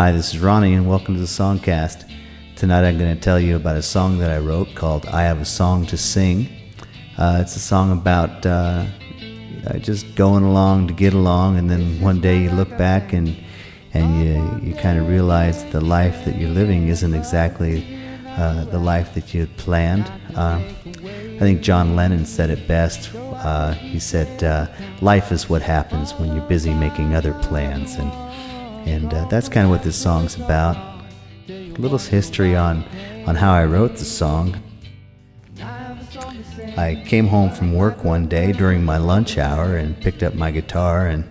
Hi, this is Ronnie, and welcome to the Songcast. Tonight I'm going to tell you about a song that I wrote called I Have a Song to Sing. Uh, it's a song about uh, just going along to get along, and then one day you look back and, and you, you kind of realize the life that you're living isn't exactly uh, the life that you had planned. Uh, I think John Lennon said it best. Uh, he said, uh, "Life is what happens when you're busy making other plans," and and uh, that's kind of what this song's about. A little history on on how I wrote the song. I came home from work one day during my lunch hour and picked up my guitar and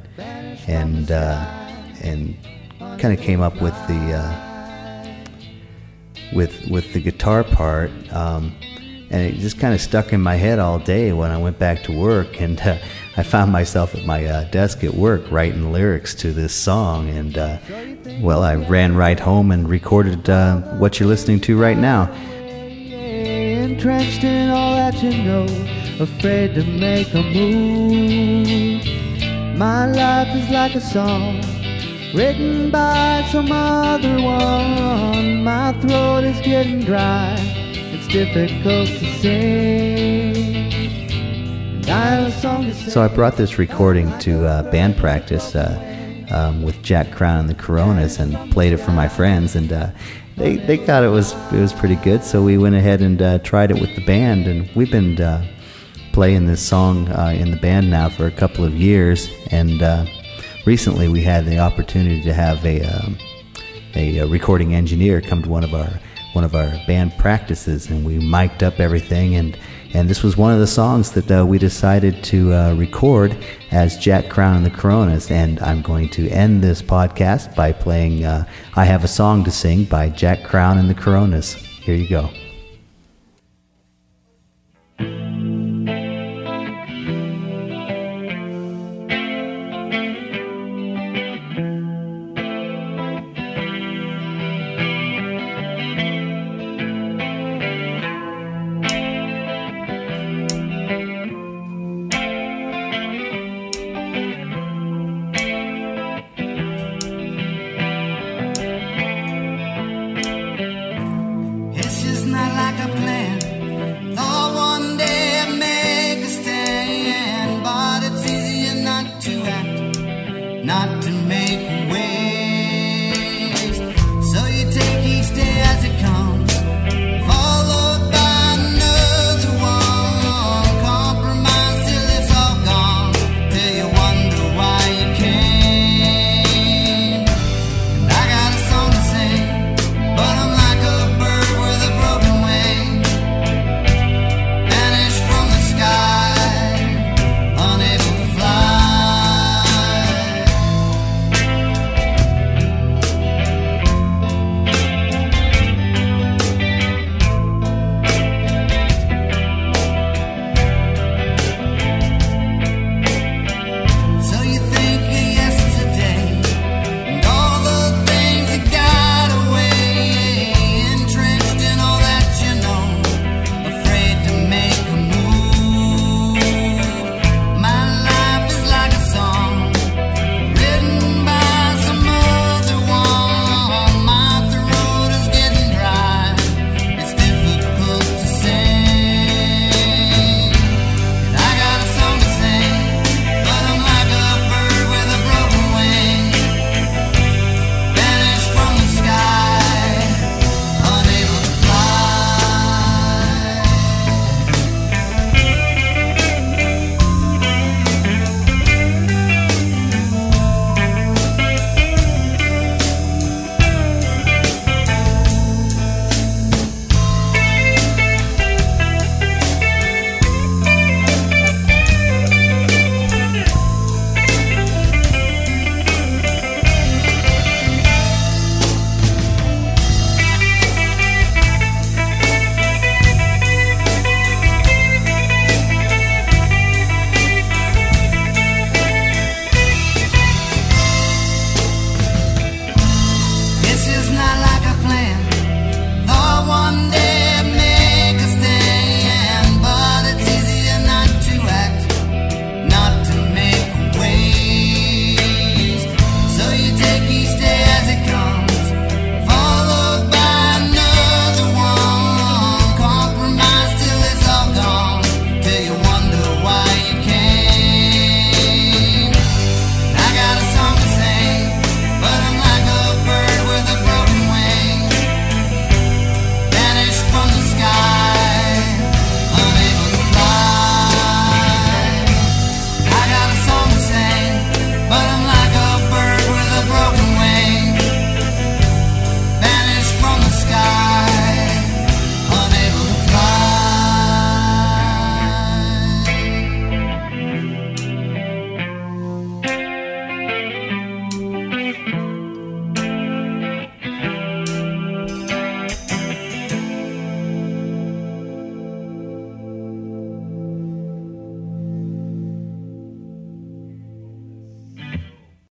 and uh, and kind of came up with the uh, with with the guitar part. Um, and it just kind of stuck in my head all day when I went back to work, and uh, I found myself at my uh, desk at work writing lyrics to this song, and uh, well, I ran right home and recorded uh, what you're listening to right now. Entrenched in all that you know, afraid to make a move. My life is like a song written by some other one. My throat is getting dry difficult to say. So I brought this recording to uh, band practice uh, um, with Jack Crown and the Coronas and played it for my friends, and uh, they they thought it was it was pretty good. So we went ahead and uh, tried it with the band, and we've been uh, playing this song uh, in the band now for a couple of years. And recently, we had the opportunity to have a um, a recording engineer come to one of our one of our band practices, and we mic'd up everything. And, and this was one of the songs that uh, we decided to uh, record as Jack Crown and the Coronas. And I'm going to end this podcast by playing uh, I Have a Song to Sing by Jack Crown and the Coronas. Here you go.